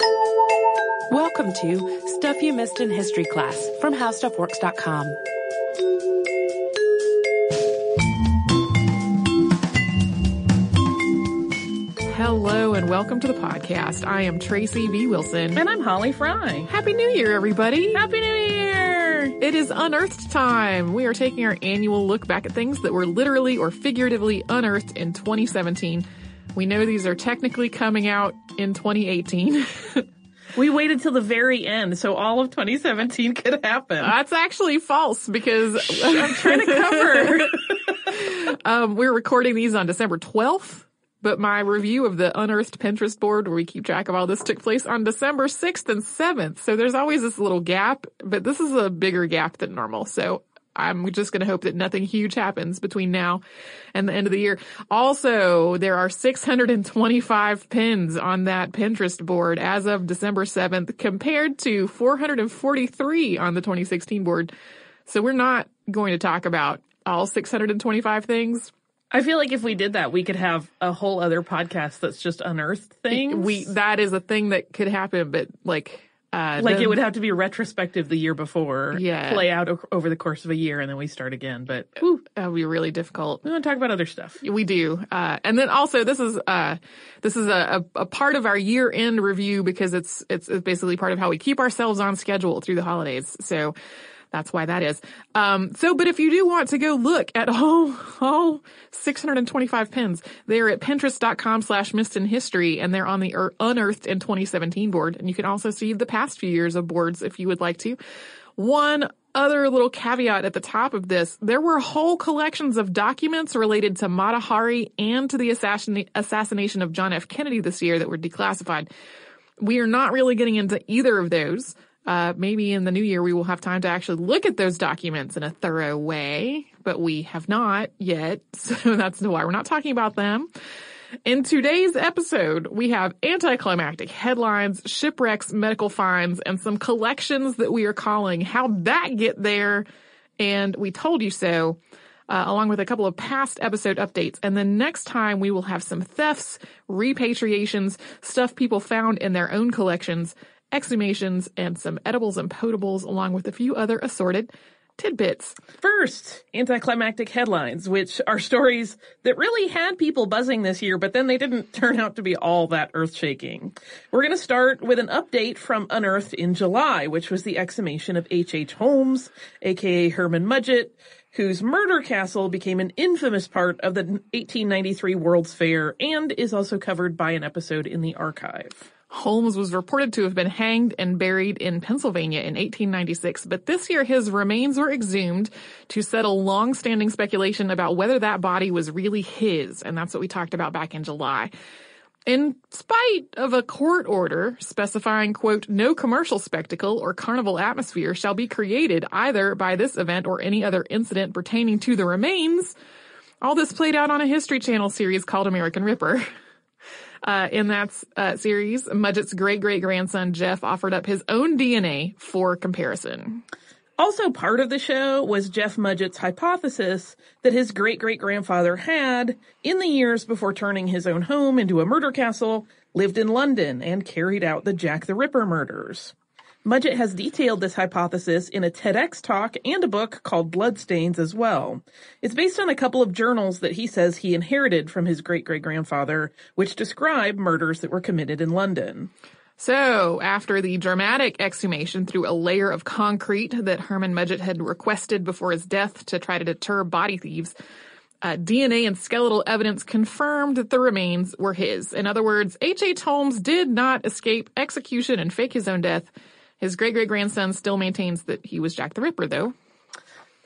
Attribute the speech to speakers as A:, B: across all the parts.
A: Welcome to Stuff You Missed in History class from HowStuffWorks.com.
B: Hello and welcome to the podcast. I am Tracy V. Wilson.
C: And I'm Holly Fry.
B: Happy New Year, everybody.
C: Happy New Year!
B: It is unearthed time. We are taking our annual look back at things that were literally or figuratively unearthed in 2017. We know these are technically coming out in 2018.
C: We waited till the very end, so all of 2017 could happen.
B: That's actually false because
C: I'm trying to cover.
B: um, we're recording these on December 12th. But my review of the unearthed Pinterest board where we keep track of all this took place on December 6th and 7th. So there's always this little gap, but this is a bigger gap than normal. So I'm just going to hope that nothing huge happens between now and the end of the year. Also, there are 625 pins on that Pinterest board as of December 7th compared to 443 on the 2016 board. So we're not going to talk about all 625 things.
C: I feel like if we did that, we could have a whole other podcast that's just unearthed things.
B: We, that is a thing that could happen, but like, uh,
C: like
B: the-
C: it would have to be retrospective the year before,
B: Yeah.
C: play out o- over the course of a year, and then we start again. But whew,
B: that would be really difficult.
C: we want to talk about other stuff.
B: We do. Uh, and then also this is, uh, this is a, a, a part of our year end review because it's, it's, it's basically part of how we keep ourselves on schedule through the holidays. So that's why that is. Um, so, but if you do want to go look at all, all 625 pins, they're at pinterest.com slash missed history and they're on the unearthed in 2017 board. And you can also see the past few years of boards if you would like to. One other little caveat at the top of this, there were whole collections of documents related to Mata Hari and to the assassin- assassination of John F. Kennedy this year that were declassified. We are not really getting into either of those. Uh, maybe in the new year we will have time to actually look at those documents in a thorough way, but we have not yet. So that's why we're not talking about them. In today's episode, we have anticlimactic headlines, shipwrecks, medical finds, and some collections that we are calling How'd That Get There? And We Told You So, uh, along with a couple of past episode updates. And then next time we will have some thefts, repatriations, stuff people found in their own collections, exhumations, and some edibles and potables, along with a few other assorted tidbits.
C: First, anticlimactic headlines, which are stories that really had people buzzing this year, but then they didn't turn out to be all that earth shaking. We're going to start with an update from Unearthed in July, which was the exhumation of H.H. Holmes, aka Herman Mudgett, whose murder castle became an infamous part of the 1893 World's Fair and is also covered by an episode in the archive.
B: Holmes was reported to have been hanged and buried in Pennsylvania in 1896, but this year his remains were exhumed to settle long-standing speculation about whether that body was really his, and that's what we talked about back in July. In spite of a court order specifying, quote, no commercial spectacle or carnival atmosphere shall be created either by this event or any other incident pertaining to the remains, all this played out on a History Channel series called American Ripper. Uh, in that uh, series, Mudgett's great great grandson Jeff offered up his own DNA for comparison.
C: Also part of the show was Jeff Mudgett's hypothesis that his great great grandfather had, in the years before turning his own home into a murder castle, lived in London and carried out the Jack the Ripper murders. Mudgett has detailed this hypothesis in a TEDx talk and a book called Bloodstains as well. It's based on a couple of journals that he says he inherited from his great great grandfather, which describe murders that were committed in London.
B: So, after the dramatic exhumation through a layer of concrete that Herman Mudgett had requested before his death to try to deter body thieves, uh, DNA and skeletal evidence confirmed that the remains were his. In other words, H.H. H. Holmes did not escape execution and fake his own death. His great great grandson still maintains that he was Jack the Ripper, though.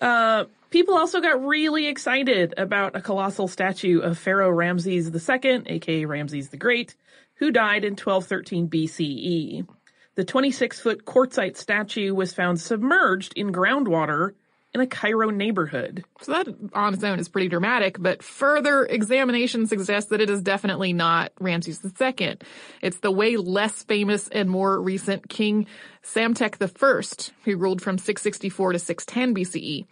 C: Uh, people also got really excited about a colossal statue of Pharaoh Ramses II, aka Ramses the Great, who died in 1213 BCE. The 26 foot quartzite statue was found submerged in groundwater in a Cairo neighborhood.
B: So that on its own is pretty dramatic, but further examination suggests that it is definitely not Ramses II. It's the way less famous and more recent King Psamtik I, who ruled from 664 to 610 BCE.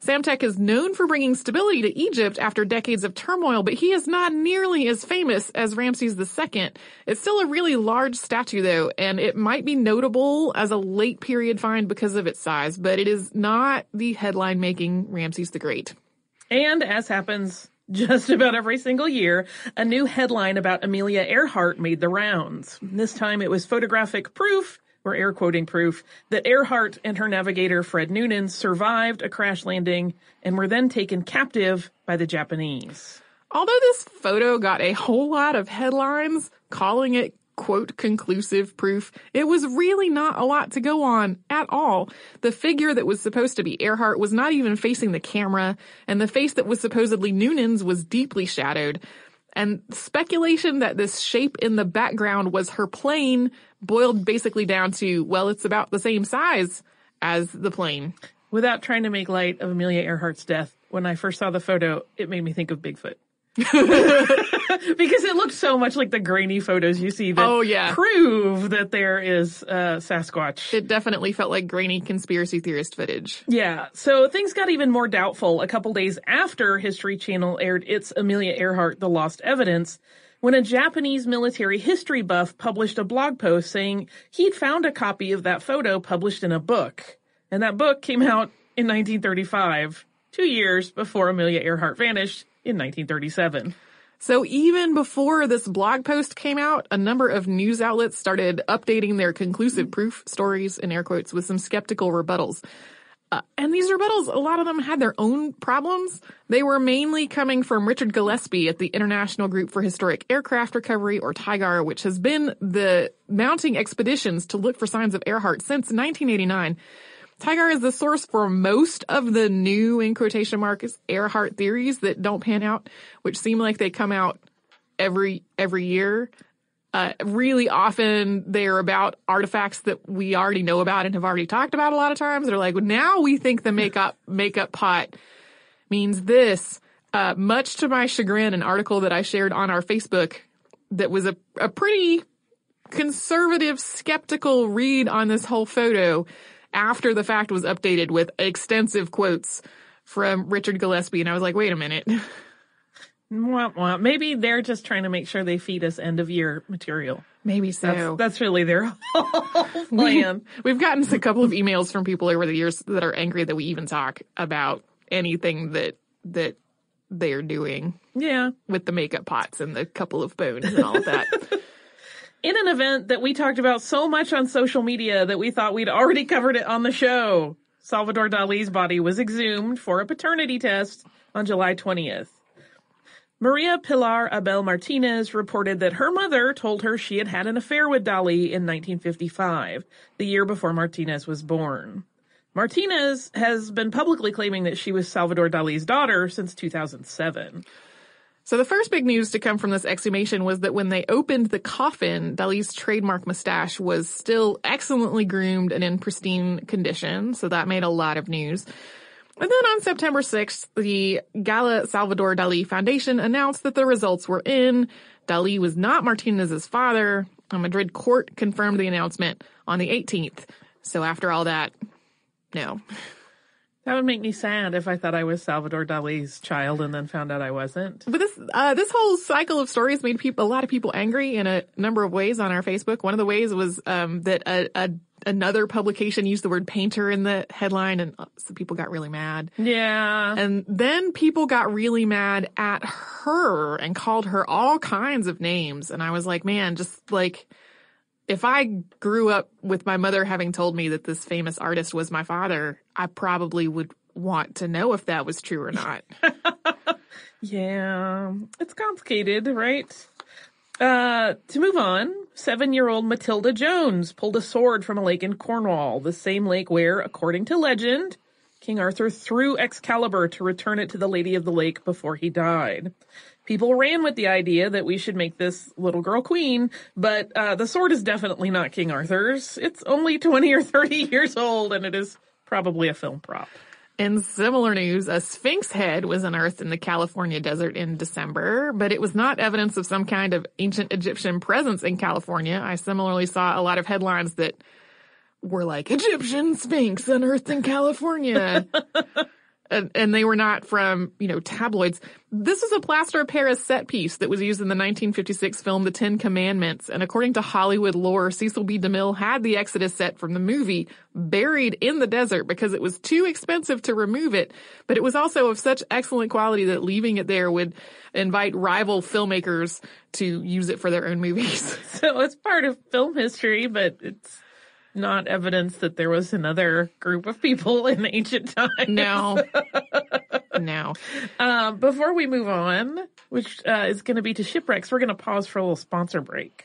B: Psamtik is known for bringing stability to Egypt after decades of turmoil, but he is not nearly as famous as Ramses II. It's still a really large statue though, and it might be notable as a late period find because of its size, but it is not the headline making Ramses the Great.
C: And as happens just about every single year, a new headline about Amelia Earhart made the rounds. This time it was photographic proof or air quoting proof that Earhart and her navigator Fred Noonan survived a crash landing and were then taken captive by the Japanese.
B: Although this photo got a whole lot of headlines calling it quote conclusive proof, it was really not a lot to go on at all. The figure that was supposed to be Earhart was not even facing the camera, and the face that was supposedly Noonan's was deeply shadowed. And speculation that this shape in the background was her plane boiled basically down to, well, it's about the same size as the plane.
C: Without trying to make light of Amelia Earhart's death, when I first saw the photo, it made me think of Bigfoot. because it looked so much like the grainy photos you see that
B: oh, yeah.
C: prove that there is uh, Sasquatch.
B: It definitely felt like grainy conspiracy theorist footage.
C: Yeah. So things got even more doubtful a couple days after History Channel aired its Amelia Earhart The Lost Evidence when a Japanese military history buff published a blog post saying he'd found a copy of that photo published in a book. And that book came out in 1935, two years before Amelia Earhart vanished in 1937.
B: So even before this blog post came out, a number of news outlets started updating their conclusive proof stories in air quotes with some skeptical rebuttals. Uh, and these rebuttals, a lot of them had their own problems. They were mainly coming from Richard Gillespie at the International Group for Historic Aircraft Recovery, or TIGHAR, which has been the mounting expeditions to look for signs of Earhart since 1989. TIGHAR is the source for most of the new, in quotation marks, Earhart theories that don't pan out, which seem like they come out every, every year. Uh, really often they're about artifacts that we already know about and have already talked about a lot of times. They're like, well, now we think the makeup, makeup pot means this. Uh, much to my chagrin, an article that I shared on our Facebook that was a, a pretty conservative, skeptical read on this whole photo after the fact was updated with extensive quotes from Richard Gillespie. And I was like, wait a minute.
C: Maybe they're just trying to make sure they feed us end of year material.
B: Maybe so.
C: That's, that's really their whole plan.
B: We've gotten a couple of emails from people over the years that are angry that we even talk about anything that, that they're doing.
C: Yeah.
B: With the makeup pots and the couple of bones and all of that.
C: in an event that we talked about so much on social media that we thought we'd already covered it on the show. Salvador Dali's body was exhumed for a paternity test on July 20th. Maria Pilar Abel Martinez reported that her mother told her she had had an affair with Dali in 1955, the year before Martinez was born. Martinez has been publicly claiming that she was Salvador Dali's daughter since 2007.
B: So the first big news to come from this exhumation was that when they opened the coffin, Dali's trademark mustache was still excellently groomed and in pristine condition. So that made a lot of news. And then on September 6th, the Gala Salvador Dali Foundation announced that the results were in. Dali was not Martinez's father. A Madrid court confirmed the announcement on the 18th. So after all that, no.
C: That would make me sad if I thought I was Salvador Dali's child and then found out I wasn't.
B: But this uh, this whole cycle of stories made people a lot of people angry in a number of ways on our Facebook. One of the ways was um, that a, a another publication used the word painter in the headline and uh, so people got really mad.
C: Yeah.
B: And then people got really mad at her and called her all kinds of names. And I was like, man, just like, if I grew up with my mother having told me that this famous artist was my father, I probably would want to know if that was true or not.
C: yeah. It's complicated, right? Uh, to move on, seven year old Matilda Jones pulled a sword from a lake in Cornwall, the same lake where, according to legend, King Arthur threw Excalibur to return it to the Lady of the Lake before he died. People ran with the idea that we should make this little girl queen, but uh, the sword is definitely not King Arthur's. It's only 20 or 30 years old, and it is probably a film prop.
B: In similar news, a sphinx head was unearthed in the California desert in December, but it was not evidence of some kind of ancient Egyptian presence in California. I similarly saw a lot of headlines that were like, Egyptian sphinx unearthed in California. and, and they were not from, you know, tabloids. This is a plaster of Paris set piece that was used in the 1956 film The Ten Commandments. And according to Hollywood lore, Cecil B. DeMille had the Exodus set from the movie buried in the desert because it was too expensive to remove it. But it was also of such excellent quality that leaving it there would invite rival filmmakers to use it for their own movies.
C: So it's part of film history, but it's not evidence that there was another group of people in ancient times.
B: No. no.
C: Uh, before we move on, which uh, is going to be to shipwrecks, we're going to pause for a little sponsor break.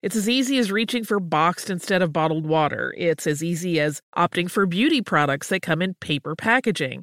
C: It's as easy as reaching for boxed instead of bottled water. It's as easy as opting for beauty products that come in paper packaging.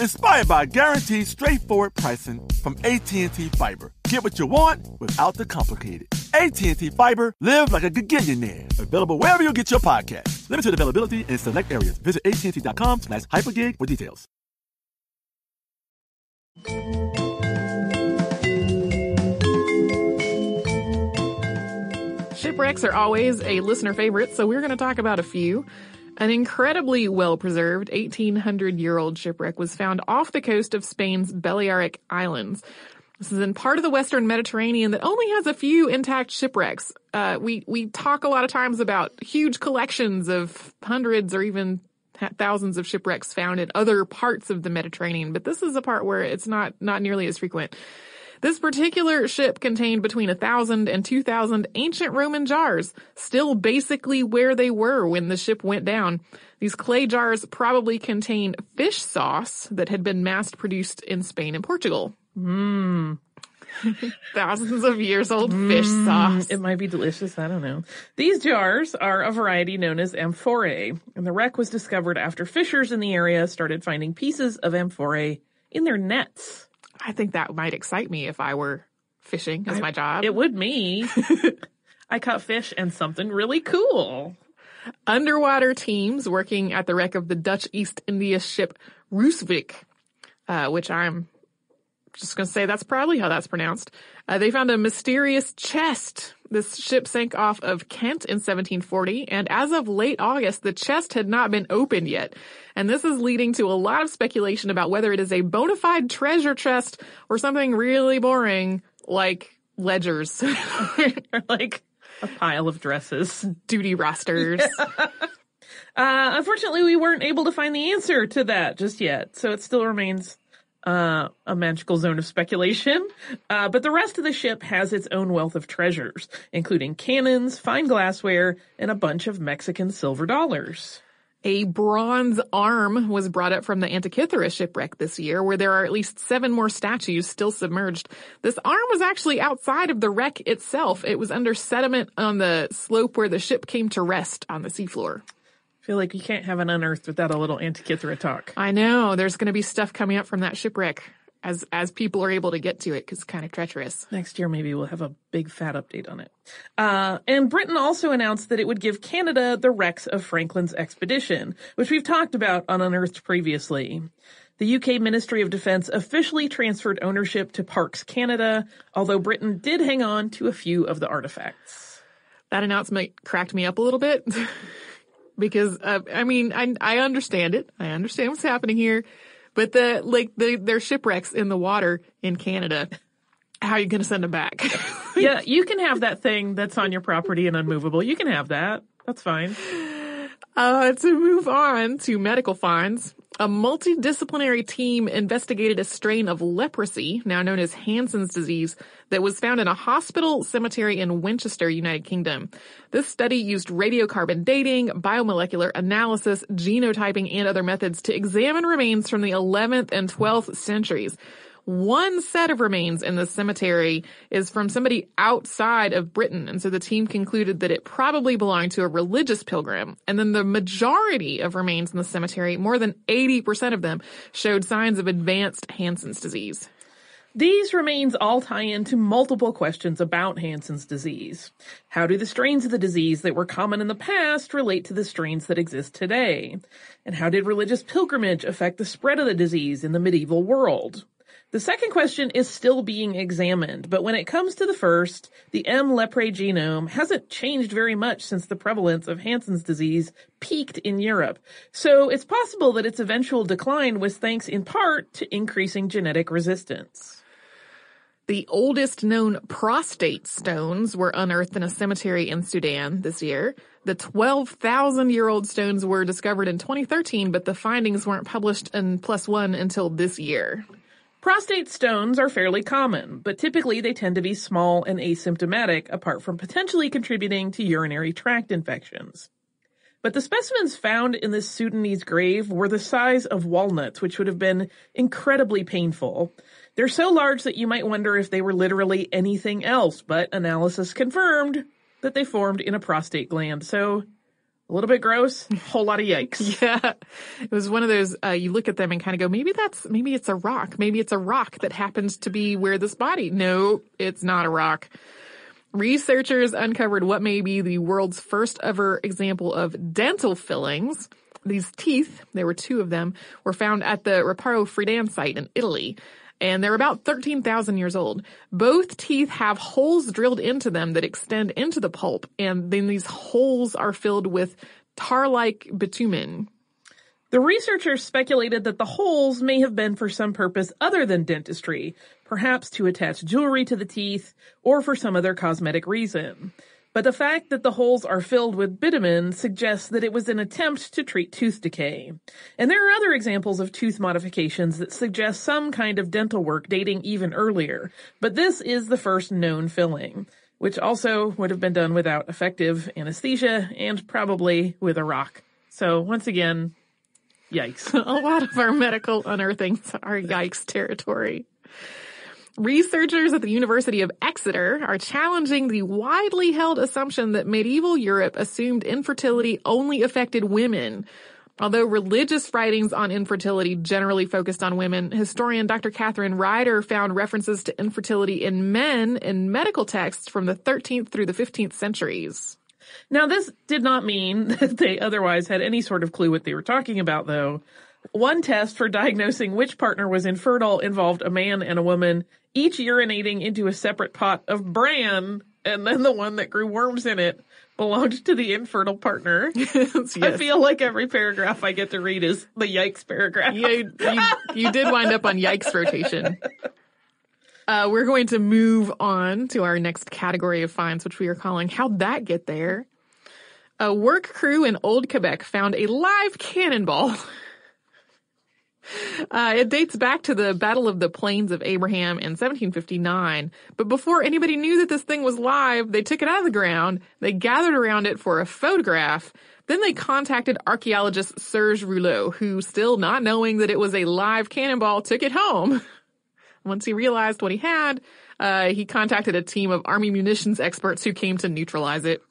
D: inspired by guaranteed straightforward pricing from AT&T Fiber. Get what you want without the complicated. AT&T Fiber, live like a gigillionaire. Available wherever you get your podcast. Limited availability in select areas. Visit AT&T.com slash hypergig for details.
B: Shipwrecks are always a listener favorite, so we're going to talk about a few. An incredibly well preserved 1800 year old shipwreck was found off the coast of Spain's Balearic Islands. This is in part of the Western Mediterranean that only has a few intact shipwrecks. Uh, we we talk a lot of times about huge collections of hundreds or even thousands of shipwrecks found in other parts of the Mediterranean, but this is a part where it's not not nearly as frequent. This particular ship contained between a thousand and two thousand ancient Roman jars, still basically where they were when the ship went down. These clay jars probably contain fish sauce that had been mass produced in Spain and Portugal.
C: Mmm.
B: Thousands of years old hmm, fish sauce.
C: It might be delicious. I don't know. These jars are a variety known as amphorae, and the wreck was discovered after fishers in the area started finding pieces of amphorae in their nets.
B: I think that might excite me if I were fishing as
C: I-
B: my job.
C: It would me. I caught fish and something really cool.
B: Underwater teams working at the wreck of the Dutch East India ship Rooswijk, uh, which I'm just going to say that's probably how that's pronounced. Uh, they found a mysterious chest. This ship sank off of Kent in 1740, and as of late August, the chest had not been opened yet. And this is leading to a lot of speculation about whether it is a bona fide treasure chest or something really boring like ledgers,
C: Or like a pile of dresses.
B: duty rosters.
C: Uh, unfortunately, we weren't able to find the answer to that just yet, so it still remains uh, a magical zone of speculation. Uh, but the rest of the ship has its own wealth of treasures, including cannons, fine glassware, and a bunch of Mexican silver dollars.
B: A bronze arm was brought up from the Antikythera shipwreck this year, where there are at least seven more statues still submerged. This arm was actually outside of the wreck itself. It was under sediment on the slope where the ship came to rest on the seafloor.
C: Feel like you can't have an unearthed without a little Antikythera talk.
B: I know there's going to be stuff coming up from that shipwreck as as people are able to get to it because it's kind of treacherous.
C: Next year, maybe we'll have a big fat update on it. Uh, and Britain also announced that it would give Canada the wrecks of Franklin's expedition, which we've talked about on Unearthed previously. The UK Ministry of Defence officially transferred ownership to Parks Canada, although Britain did hang on to a few of the artifacts.
B: That announcement cracked me up a little bit because uh, I mean I I understand it. I understand what's happening here, but the like the their shipwrecks in the water in Canada. How are you going to send them back?
C: yeah, you can have that thing that's on your property and unmovable. You can have that. That's fine.
B: Uh, to move on to medical finds, a multidisciplinary team investigated a strain of leprosy, now known as Hansen's disease, that was found in a hospital cemetery in Winchester, United Kingdom. This study used radiocarbon dating, biomolecular analysis, genotyping, and other methods to examine remains from the 11th and 12th centuries. One set of remains in the cemetery is from somebody outside of Britain, and so the team concluded that it probably belonged to a religious pilgrim. And then the majority of remains in the cemetery, more than 80% of them, showed signs of advanced Hansen's disease.
C: These remains all tie into multiple questions about Hansen's disease. How do the strains of the disease that were common in the past relate to the strains that exist today? And how did religious pilgrimage affect the spread of the disease in the medieval world? The second question is still being examined, but when it comes to the first, the M. leprae genome hasn't changed very much since the prevalence of Hansen's disease peaked in Europe. So it's possible that its eventual decline was thanks in part to increasing genetic resistance.
B: The oldest known prostate stones were unearthed in a cemetery in Sudan this year. The 12,000 year old stones were discovered in 2013, but the findings weren't published in PLOS One until this year.
C: Prostate stones are fairly common, but typically they tend to be small and asymptomatic apart from potentially contributing to urinary tract infections. But the specimens found in this Sudanese grave were the size of walnuts, which would have been incredibly painful. They're so large that you might wonder if they were literally anything else, but analysis confirmed that they formed in a prostate gland. So a little bit gross, a whole lot of yikes.
B: Yeah. It was one of those, uh, you look at them and kind of go, maybe that's, maybe it's a rock. Maybe it's a rock that happens to be where this body. No, it's not a rock. Researchers uncovered what may be the world's first ever example of dental fillings. These teeth, there were two of them, were found at the Riparo Fredian site in Italy and they're about 13,000 years old. Both teeth have holes drilled into them that extend into the pulp, and then these holes are filled with tar-like bitumen.
C: The researchers speculated that the holes may have been for some purpose other than dentistry, perhaps to attach jewelry to the teeth or for some other cosmetic reason. But the fact that the holes are filled with bitumen suggests that it was an attempt to treat tooth decay. And there are other examples of tooth modifications that suggest some kind of dental work dating even earlier. But this is the first known filling, which also would have been done without effective anesthesia and probably with a rock. So once again, yikes.
B: a lot of our medical unearthings are yikes territory. Researchers at the University of Exeter are challenging the widely held assumption that medieval Europe assumed infertility only affected women. Although religious writings on infertility generally focused on women, historian Dr. Catherine Rider found references to infertility in men in medical texts from the 13th through the 15th centuries.
C: Now, this did not mean that they otherwise had any sort of clue what they were talking about, though. One test for diagnosing which partner was infertile involved a man and a woman each urinating into a separate pot of bran, and then the one that grew worms in it belonged to the infertile partner. yes. I feel like every paragraph I get to read is the yikes paragraph.
B: Yeah, you, you, you did wind up on yikes rotation. Uh, we're going to move on to our next category of finds, which we are calling How'd That Get There? A work crew in Old Quebec found a live cannonball Uh, it dates back to the Battle of the Plains of Abraham in 1759. But before anybody knew that this thing was live, they took it out of the ground, they gathered around it for a photograph, then they contacted archaeologist Serge Rouleau, who still not knowing that it was a live cannonball, took it home. Once he realized what he had, uh, he contacted a team of army munitions experts who came to neutralize it.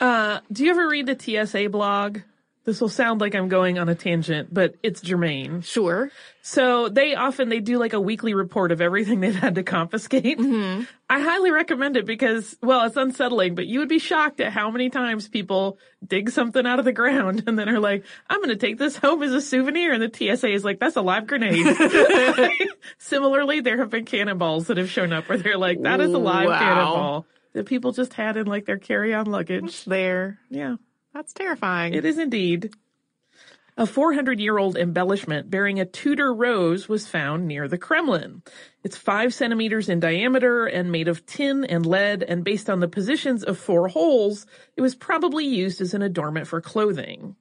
C: Uh, do you ever read the TSA blog? This will sound like I'm going on a tangent, but it's germane.
B: Sure.
C: So they often, they do like a weekly report of everything they've had to confiscate.
B: Mm-hmm.
C: I highly recommend it because, well, it's unsettling, but you would be shocked at how many times people dig something out of the ground and then are like, I'm going to take this home as a souvenir. And the TSA is like, that's a live grenade. Similarly, there have been cannonballs that have shown up where they're like, that is a live wow. cannonball that people just had in like their carry-on luggage.
B: there.
C: Yeah.
B: That's terrifying.
C: It is indeed. A 400 year old embellishment bearing a Tudor rose was found near the Kremlin. It's five centimeters in diameter and made of tin and lead, and based on the positions of four holes, it was probably used as an adornment for clothing.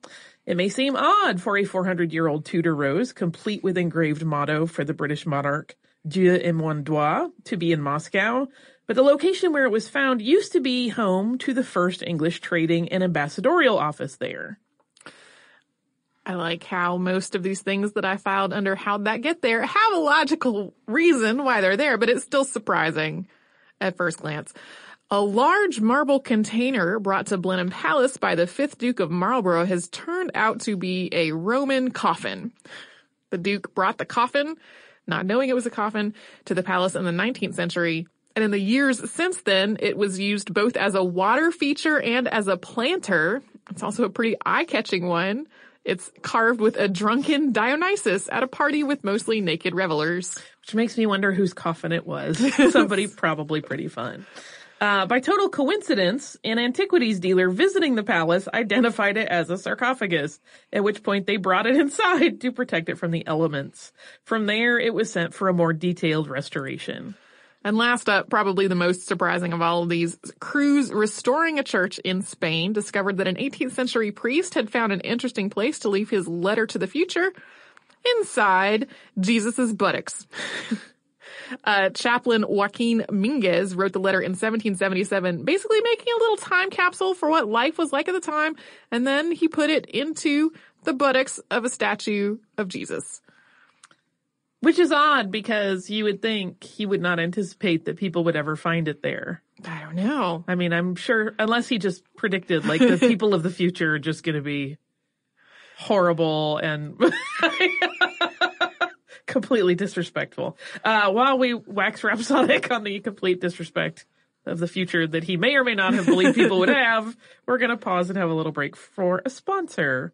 C: It may seem odd for a 400 year old Tudor rose, complete with engraved motto for the British monarch, Dieu et mon droit, to be in Moscow, but the location where it was found used to be home to the first English trading and ambassadorial office there.
B: I like how most of these things that I filed under How'd That Get There have a logical reason why they're there, but it's still surprising at first glance. A large marble container brought to Blenheim Palace by the 5th Duke of Marlborough has turned out to be a Roman coffin. The Duke brought the coffin, not knowing it was a coffin, to the palace in the 19th century. And in the years since then, it was used both as a water feature and as a planter. It's also a pretty eye-catching one. It's carved with a drunken Dionysus at a party with mostly naked revelers.
C: Which makes me wonder whose coffin it was. Somebody probably pretty fun. Uh, by total coincidence, an antiquities dealer visiting the palace identified it as a sarcophagus, at which point they brought it inside to protect it from the elements. From there, it was sent for a more detailed restoration.
B: And last up, probably the most surprising of all of these, crews restoring a church in Spain discovered that an 18th century priest had found an interesting place to leave his letter to the future inside Jesus's buttocks. uh, chaplain Joaquin Minguez wrote the letter in 1777, basically making a little time capsule for what life was like at the time, and then he put it into the buttocks of a statue of Jesus.
C: Which is odd because you would think he would not anticipate that people would ever find it there.
B: I don't know.
C: I mean, I'm sure, unless he just predicted like the people of the future are just going to be horrible and completely disrespectful. Uh, while we wax rhapsodic on the complete disrespect of the future that he may or may not have believed people would have, we're going to pause and have a little break for a sponsor.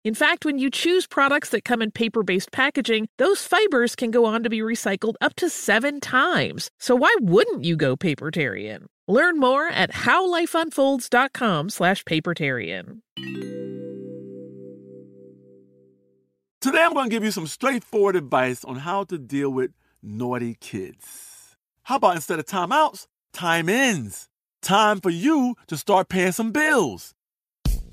C: In fact, when you choose products that come in paper based packaging, those fibers can go on to be recycled up to seven times. So why wouldn't you go papertarian? Learn more at howlifeunfolds.com slash papertarian.
D: Today I'm going to give you some straightforward advice on how to deal with naughty kids. How about instead of timeouts, time ins? Time for you to start paying some bills.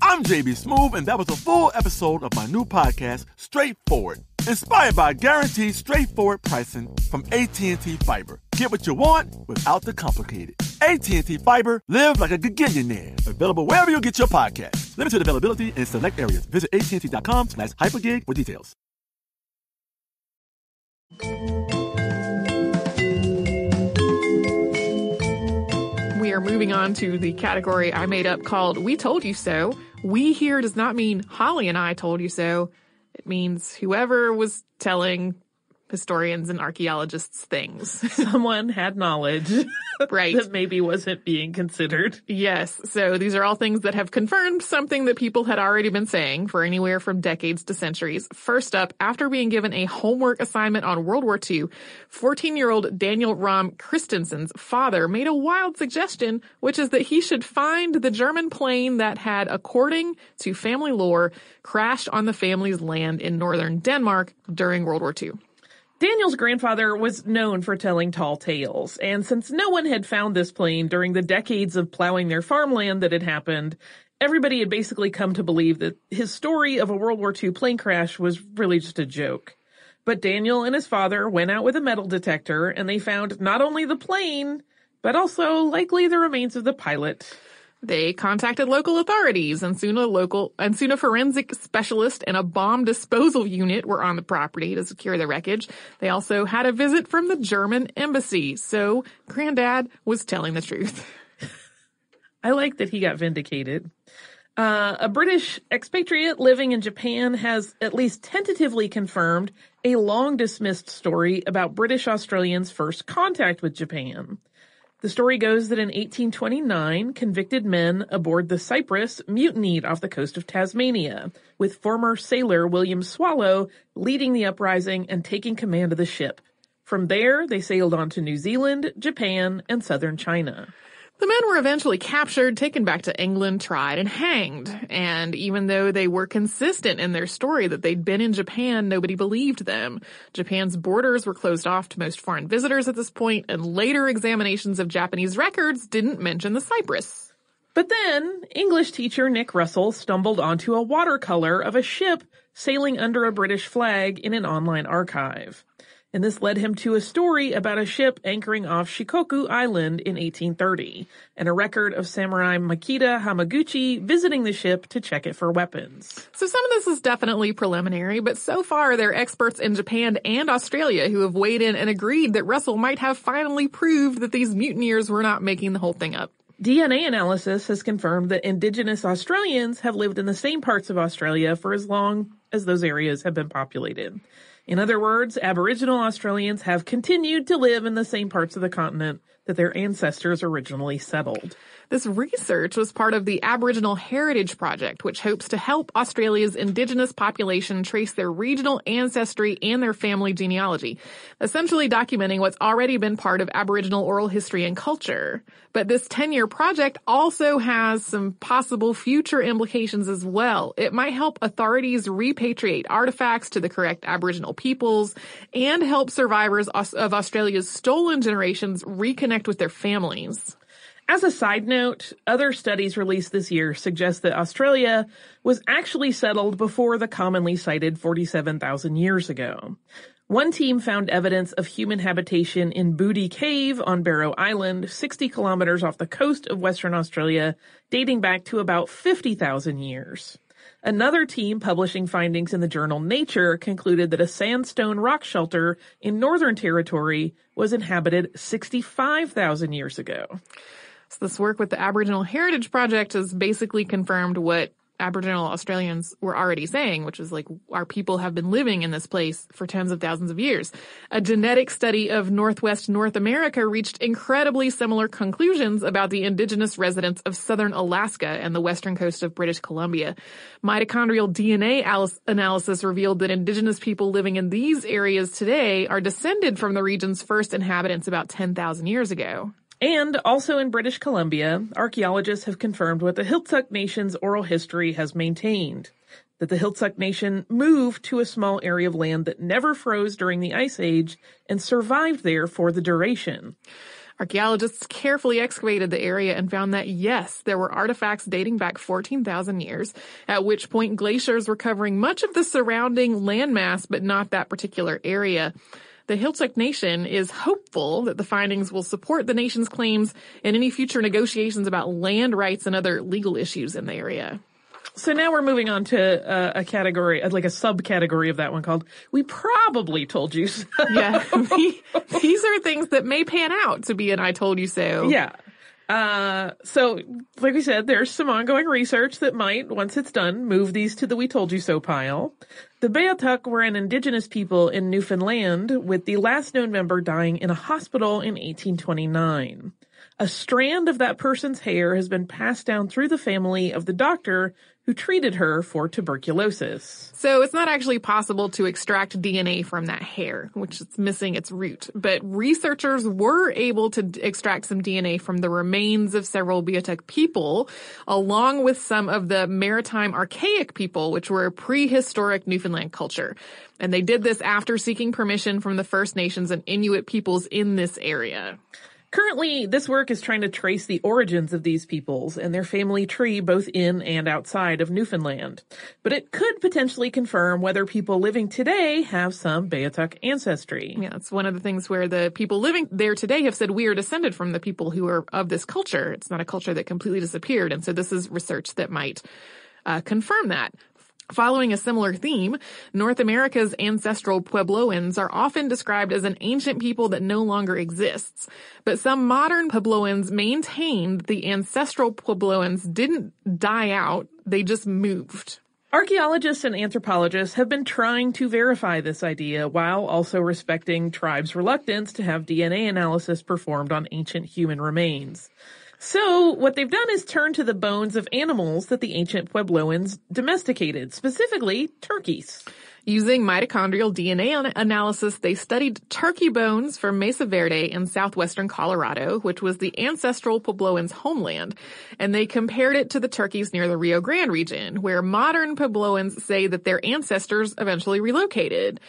D: I'm JB Smoove, and that was a full episode of my new podcast, Straightforward, inspired by guaranteed straightforward pricing from AT&T Fiber. Get what you want without the complicated. AT&T Fiber, live like a gigillionaire. Available wherever you get your podcast. Limited availability in select areas. Visit AT&T.com slash hypergig for details.
B: We are moving on to the category I made up called We Told You So. We here does not mean Holly and I told you so. It means whoever was telling historians and archaeologists things.
C: Someone had knowledge
B: right.
C: that maybe wasn't being considered.
B: Yes. So these are all things that have confirmed something that people had already been saying for anywhere from decades to centuries. First up, after being given a homework assignment on World War II, 14-year-old Daniel Rom Christensen's father made a wild suggestion, which is that he should find the German plane that had, according to family lore, crashed on the family's land in northern Denmark during World War II.
C: Daniel's grandfather was known for telling tall tales, and since no one had found this plane during the decades of plowing their farmland that had happened, everybody had basically come to believe that his story of a World War II plane crash was really just a joke. But Daniel and his father went out with a metal detector and they found not only the plane, but also likely the remains of the pilot.
B: They contacted local authorities and soon a local and soon a forensic specialist and a bomb disposal unit were on the property to secure the wreckage. They also had a visit from the German embassy. So granddad was telling the truth.
C: I like that he got vindicated. Uh, a British expatriate living in Japan has at least tentatively confirmed a long dismissed story about British Australians' first contact with Japan. The story goes that in 1829, convicted men aboard the Cyprus mutinied off the coast of Tasmania, with former sailor William Swallow leading the uprising and taking command of the ship. From there, they sailed on to New Zealand, Japan, and southern China.
B: The men were eventually captured, taken back to England, tried, and hanged. And even though they were consistent in their story that they'd been in Japan, nobody believed them. Japan's borders were closed off to most foreign visitors at this point, and later examinations of Japanese records didn't mention the Cyprus.
C: But then, English teacher Nick Russell stumbled onto a watercolor of a ship sailing under a British flag in an online archive and this led him to a story about a ship anchoring off Shikoku Island in 1830, and a record of samurai Makita Hamaguchi visiting the ship to check it for weapons.
B: So some of this is definitely preliminary, but so far there are experts in Japan and Australia who have weighed in and agreed that Russell might have finally proved that these mutineers were not making the whole thing up.
C: DNA analysis has confirmed that indigenous Australians have lived in the same parts of Australia for as long as those areas have been populated. In other words, Aboriginal Australians have continued to live in the same parts of the continent that their ancestors originally settled.
B: This research was part of the Aboriginal Heritage Project, which hopes to help Australia's Indigenous population trace their regional ancestry and their family genealogy, essentially documenting what's already been part of Aboriginal oral history and culture. But this 10-year project also has some possible future implications as well. It might help authorities repatriate artifacts to the correct Aboriginal peoples and help survivors of Australia's stolen generations reconnect with their families.
C: As a side note, other studies released this year suggest that Australia was actually settled before the commonly cited 47,000 years ago. One team found evidence of human habitation in Boodie Cave on Barrow Island, 60 kilometers off the coast of Western Australia, dating back to about 50,000 years. Another team publishing findings in the journal Nature concluded that a sandstone rock shelter in Northern Territory was inhabited 65,000 years ago.
B: So this work with the Aboriginal Heritage Project has basically confirmed what Aboriginal Australians were already saying, which is like our people have been living in this place for tens of thousands of years. A genetic study of Northwest North America reached incredibly similar conclusions about the indigenous residents of southern Alaska and the western coast of British Columbia. Mitochondrial DNA analysis revealed that indigenous people living in these areas today are descended from the region's first inhabitants about 10,000 years ago.
C: And also in British Columbia, archaeologists have confirmed what the Heiltsuk Nation's oral history has maintained. That the Heiltsuk Nation moved to a small area of land that never froze during the Ice Age and survived there for the duration.
B: Archaeologists carefully excavated the area and found that yes, there were artifacts dating back 14,000 years, at which point glaciers were covering much of the surrounding landmass, but not that particular area. The Heiltsuk Nation is hopeful that the findings will support the nation's claims in any future negotiations about land rights and other legal issues in the area.
C: So now we're moving on to uh, a category, uh, like a subcategory of that one called "We probably told you so."
B: Yeah, these are things that may pan out to be an "I told you so."
C: Yeah. Uh, so, like we said, there's some ongoing research that might, once it's done, move these to the "We told you so" pile. The Beothuk were an indigenous people in Newfoundland, with the last known member dying in a hospital in 1829 a strand of that person's hair has been passed down through the family of the doctor who treated her for tuberculosis.
B: So it's not actually possible to extract DNA from that hair, which is missing its root. But researchers were able to extract some DNA from the remains of several Beothuk people, along with some of the maritime archaic people, which were a prehistoric Newfoundland culture. And they did this after seeking permission from the First Nations and Inuit peoples in this area.
C: Currently, this work is trying to trace the origins of these peoples and their family tree both in and outside of Newfoundland. But it could potentially confirm whether people living today have some Beothuk ancestry.
B: Yeah, it's one of the things where the people living there today have said we are descended from the people who are of this culture. It's not a culture that completely disappeared. And so this is research that might uh, confirm that. Following a similar theme, North America's ancestral Puebloans are often described as an ancient people that no longer exists. But some modern Puebloans maintain that the ancestral Puebloans didn't die out, they just moved.
C: Archaeologists and anthropologists have been trying to verify this idea while also respecting tribes' reluctance to have DNA analysis performed on ancient human remains. So what they've done is turn to the bones of animals that the ancient Puebloans domesticated, specifically turkeys.
B: Using mitochondrial DNA analysis, they studied turkey bones from Mesa Verde in southwestern Colorado, which was the ancestral Puebloans' homeland, and they compared it to the turkeys near the Rio Grande region, where modern Puebloans say that their ancestors eventually relocated.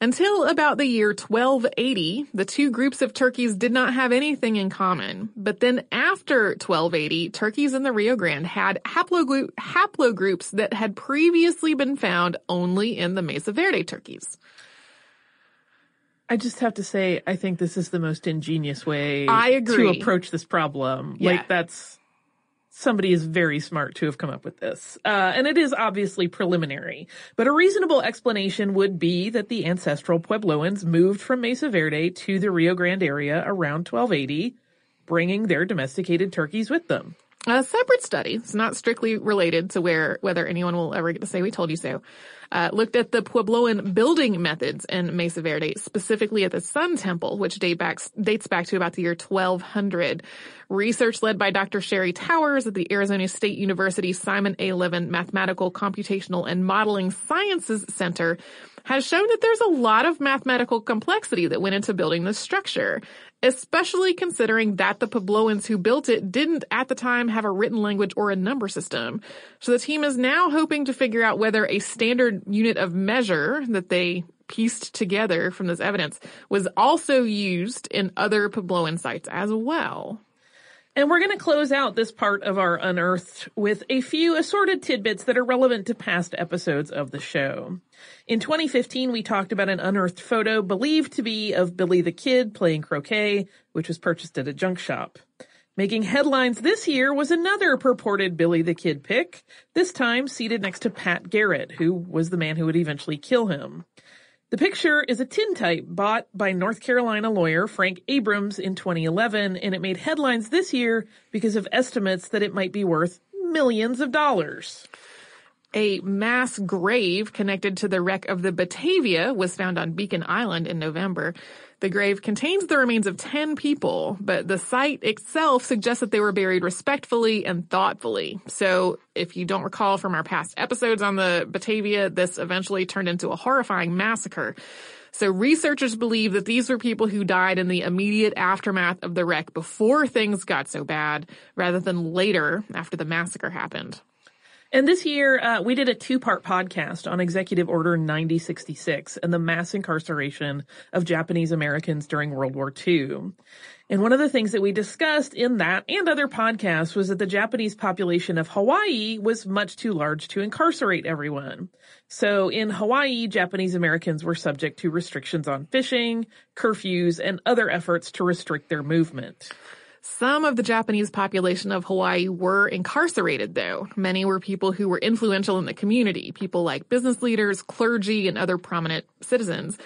B: Until about the year 1280, the two groups of turkeys did not have anything in common. But then after 1280, turkeys in the Rio Grande had haplogroup, haplogroups that had previously been found only in the Mesa Verde turkeys.
C: I just have to say, I think this is the most ingenious way
B: I agree.
C: to approach this problem.
B: Yeah.
C: Like that's somebody is very smart to have come up with this. Uh, and it is obviously preliminary, but a reasonable explanation would be that the ancestral Puebloans moved from Mesa Verde to the Rio Grande area around 1280, bringing their domesticated turkeys with them.
B: A separate study, it's not strictly related to where whether anyone will ever get to say we told you so, uh, looked at the Puebloan building methods in Mesa Verde, specifically at the Sun Temple, which date back, dates back to about the year 1200. Research led by Dr. Sherry Towers at the Arizona State University Simon A. Levin Mathematical, Computational, and Modeling Sciences Center has shown that there's a lot of mathematical complexity that went into building this structure, especially considering that the Puebloans who built it didn't at the time have a written language or a number system. So the team is now hoping to figure out whether a standard unit of measure that they pieced together from this evidence was also used in other Puebloan sites as well.
C: And we're going to close out this part of our Unearthed with a few assorted tidbits that are relevant to past episodes of the show. In 2015, we talked about an unearthed photo believed to be of Billy the Kid playing croquet, which was purchased at a junk shop. Making headlines this year was another purported Billy the Kid pic, this time seated next to Pat Garrett, who was the man who would eventually kill him. The picture is a tintype bought by North Carolina lawyer Frank Abrams in 2011, and it made headlines this year because of estimates that it might be worth millions of dollars.
B: A mass grave connected to the wreck of the Batavia was found on Beacon Island in November. The grave contains the remains of 10 people, but the site itself suggests that they were buried respectfully and thoughtfully. So if you don't recall from our past episodes on the Batavia, this eventually turned into a horrifying massacre. So researchers believe that these were people who died in the immediate aftermath of the wreck before things got so bad, rather than later after the massacre happened.
C: And this year, uh, we did a two part podcast on Executive Order 9066 and the mass incarceration of Japanese Americans during World War II. And one of the things that we discussed in that and other podcasts was that the Japanese population of Hawaii was much too large to incarcerate everyone. So in Hawaii, Japanese Americans were subject to restrictions on fishing, curfews, and other efforts to restrict their movement.
B: Some of the Japanese population of Hawaii were incarcerated, though. Many were people who were influential in the community, people like business leaders, clergy, and other prominent citizens.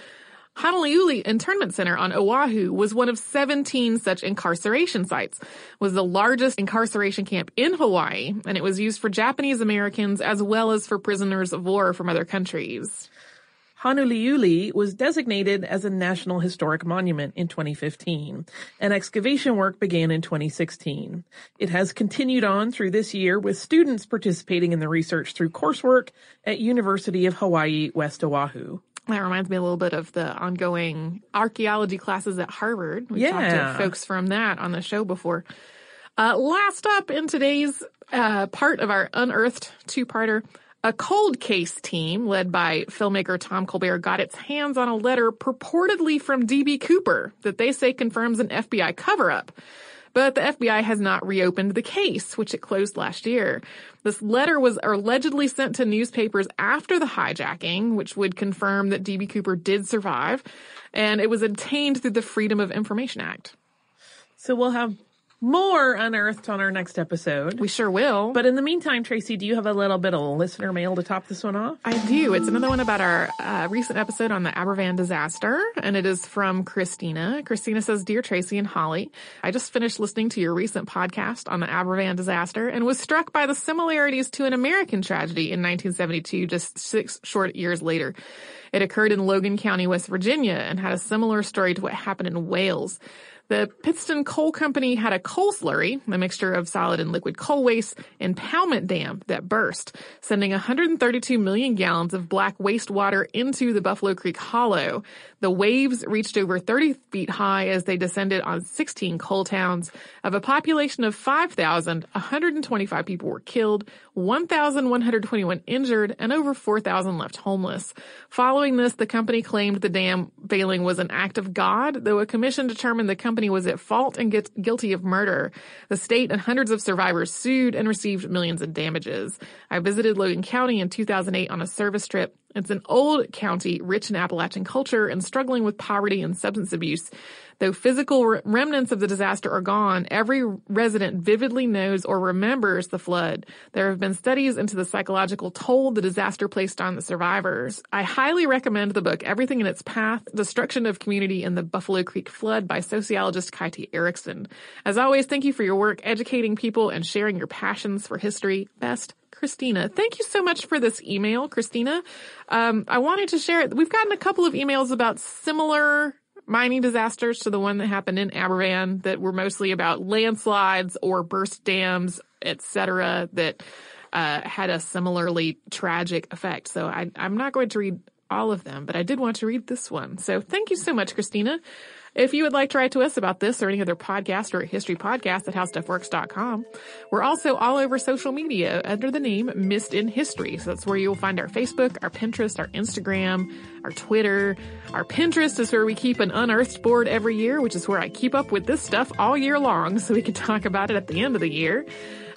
B: Honouliuli Internment Center on Oahu was one of 17 such incarceration sites, was the largest incarceration camp in Hawaii, and it was used for Japanese Americans as well as for prisoners of war from other countries.
C: Honouliuli was designated as a National Historic Monument in 2015, and excavation work began in 2016. It has continued on through this year with students participating in the research through coursework at University of Hawaii West Oahu.
B: That reminds me a little bit of the ongoing archaeology classes at Harvard. Talked
C: Yeah.
B: to folks from that on the show before. Uh, last up in today's uh, part of our unearthed two-parter, a cold case team led by filmmaker Tom Colbert got its hands on a letter purportedly from D.B. Cooper that they say confirms an FBI cover-up. But the FBI has not reopened the case, which it closed last year. This letter was allegedly sent to newspapers after the hijacking, which would confirm that D.B. Cooper did survive, and it was obtained through the Freedom of Information Act.
C: So we'll have more unearthed on our next episode.
B: We sure will.
C: But in the meantime, Tracy, do you have a little bit of listener mail to top this one off?
B: I do. It's another one about our uh, recent episode on the Aberfan disaster, and it is from Christina. Christina says, Dear Tracy and Holly, I just finished listening to your recent podcast on the Aberfan disaster and was struck by the similarities to an American tragedy in 1972, just six short years later. It occurred in Logan County, West Virginia, and had a similar story to what happened in Wales. The Pittston Coal Company had a coal slurry, a mixture of solid and liquid coal waste, impoundment dam that burst, sending 132 million gallons of black wastewater into the Buffalo Creek Hollow. The waves reached over 30 feet high as they descended on 16 coal towns. Of a population of 5,000, 125 people were killed, 1,121 injured, and over 4,000 left homeless. Following this, the company claimed the dam failing was an act of God, though a commission determined the company was at fault and get, guilty of murder. The state and hundreds of survivors sued and received millions in damages. I visited Logan County in 2008 on a service trip. It's an old county rich in Appalachian culture and struggling with poverty and substance abuse. Though physical remnants of the disaster are gone, every resident vividly knows or remembers the flood. There have been studies into the psychological toll the disaster placed on the survivors. I highly recommend the book Everything in Its Path, Destruction of Community in the Buffalo Creek Flood by sociologist Kai T. Erikson. As always, thank you for your work educating people and sharing your passions for history. Best, Christina. Thank you so much for this email, Christina. Um, I wanted to share it. We've gotten a couple of emails about similar mining disasters to the one that happened in Aberfan that were mostly about landslides or burst dams, etc. that uh, had a similarly tragic effect. So I, I'm not going to read all of them, but I did want to read this one. So thank you so much, Christina. If you would like to write to us about this or any other podcast or history podcast at howstuffworks.com, we're also all over social media under the name Missed in History. So that's where you'll find our Facebook, our Pinterest, our Instagram, our Twitter. Our Pinterest is where we keep an unearthed board every year, which is where I keep up with this stuff all year long so we can talk about it at the end of the year.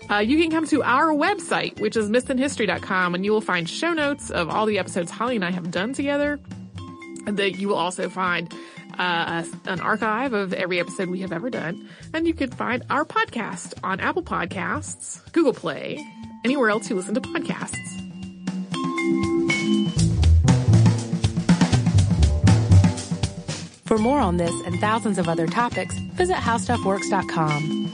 B: Uh, you can come to our website, which is missedinhistory.com, and you will find show notes of all the episodes Holly and I have done together. That you will also find uh, an archive of every episode we have ever done. And you can find our podcast on Apple Podcasts, Google Play, anywhere else you listen to podcasts.
A: For more on this and thousands of other topics, visit howstuffworks.com.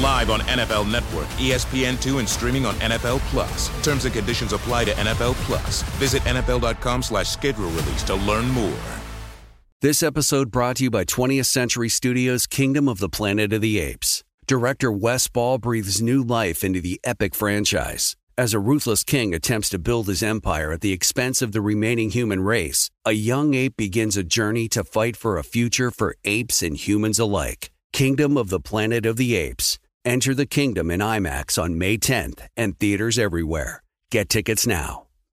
E: Live on NFL Network, ESPN2, and streaming on NFL Plus. Terms and conditions apply to NFL Plus. Visit NFL.com slash schedule release to learn more.
F: This episode brought to you by 20th Century Studios' Kingdom of the Planet of the Apes. Director Wes Ball breathes new life into the epic franchise. As a ruthless king attempts to build his empire at the expense of the remaining human race, a young ape begins a journey to fight for a future for apes and humans alike. Kingdom of the Planet of the Apes. Enter the kingdom in IMAX on May 10th and theaters everywhere. Get tickets now.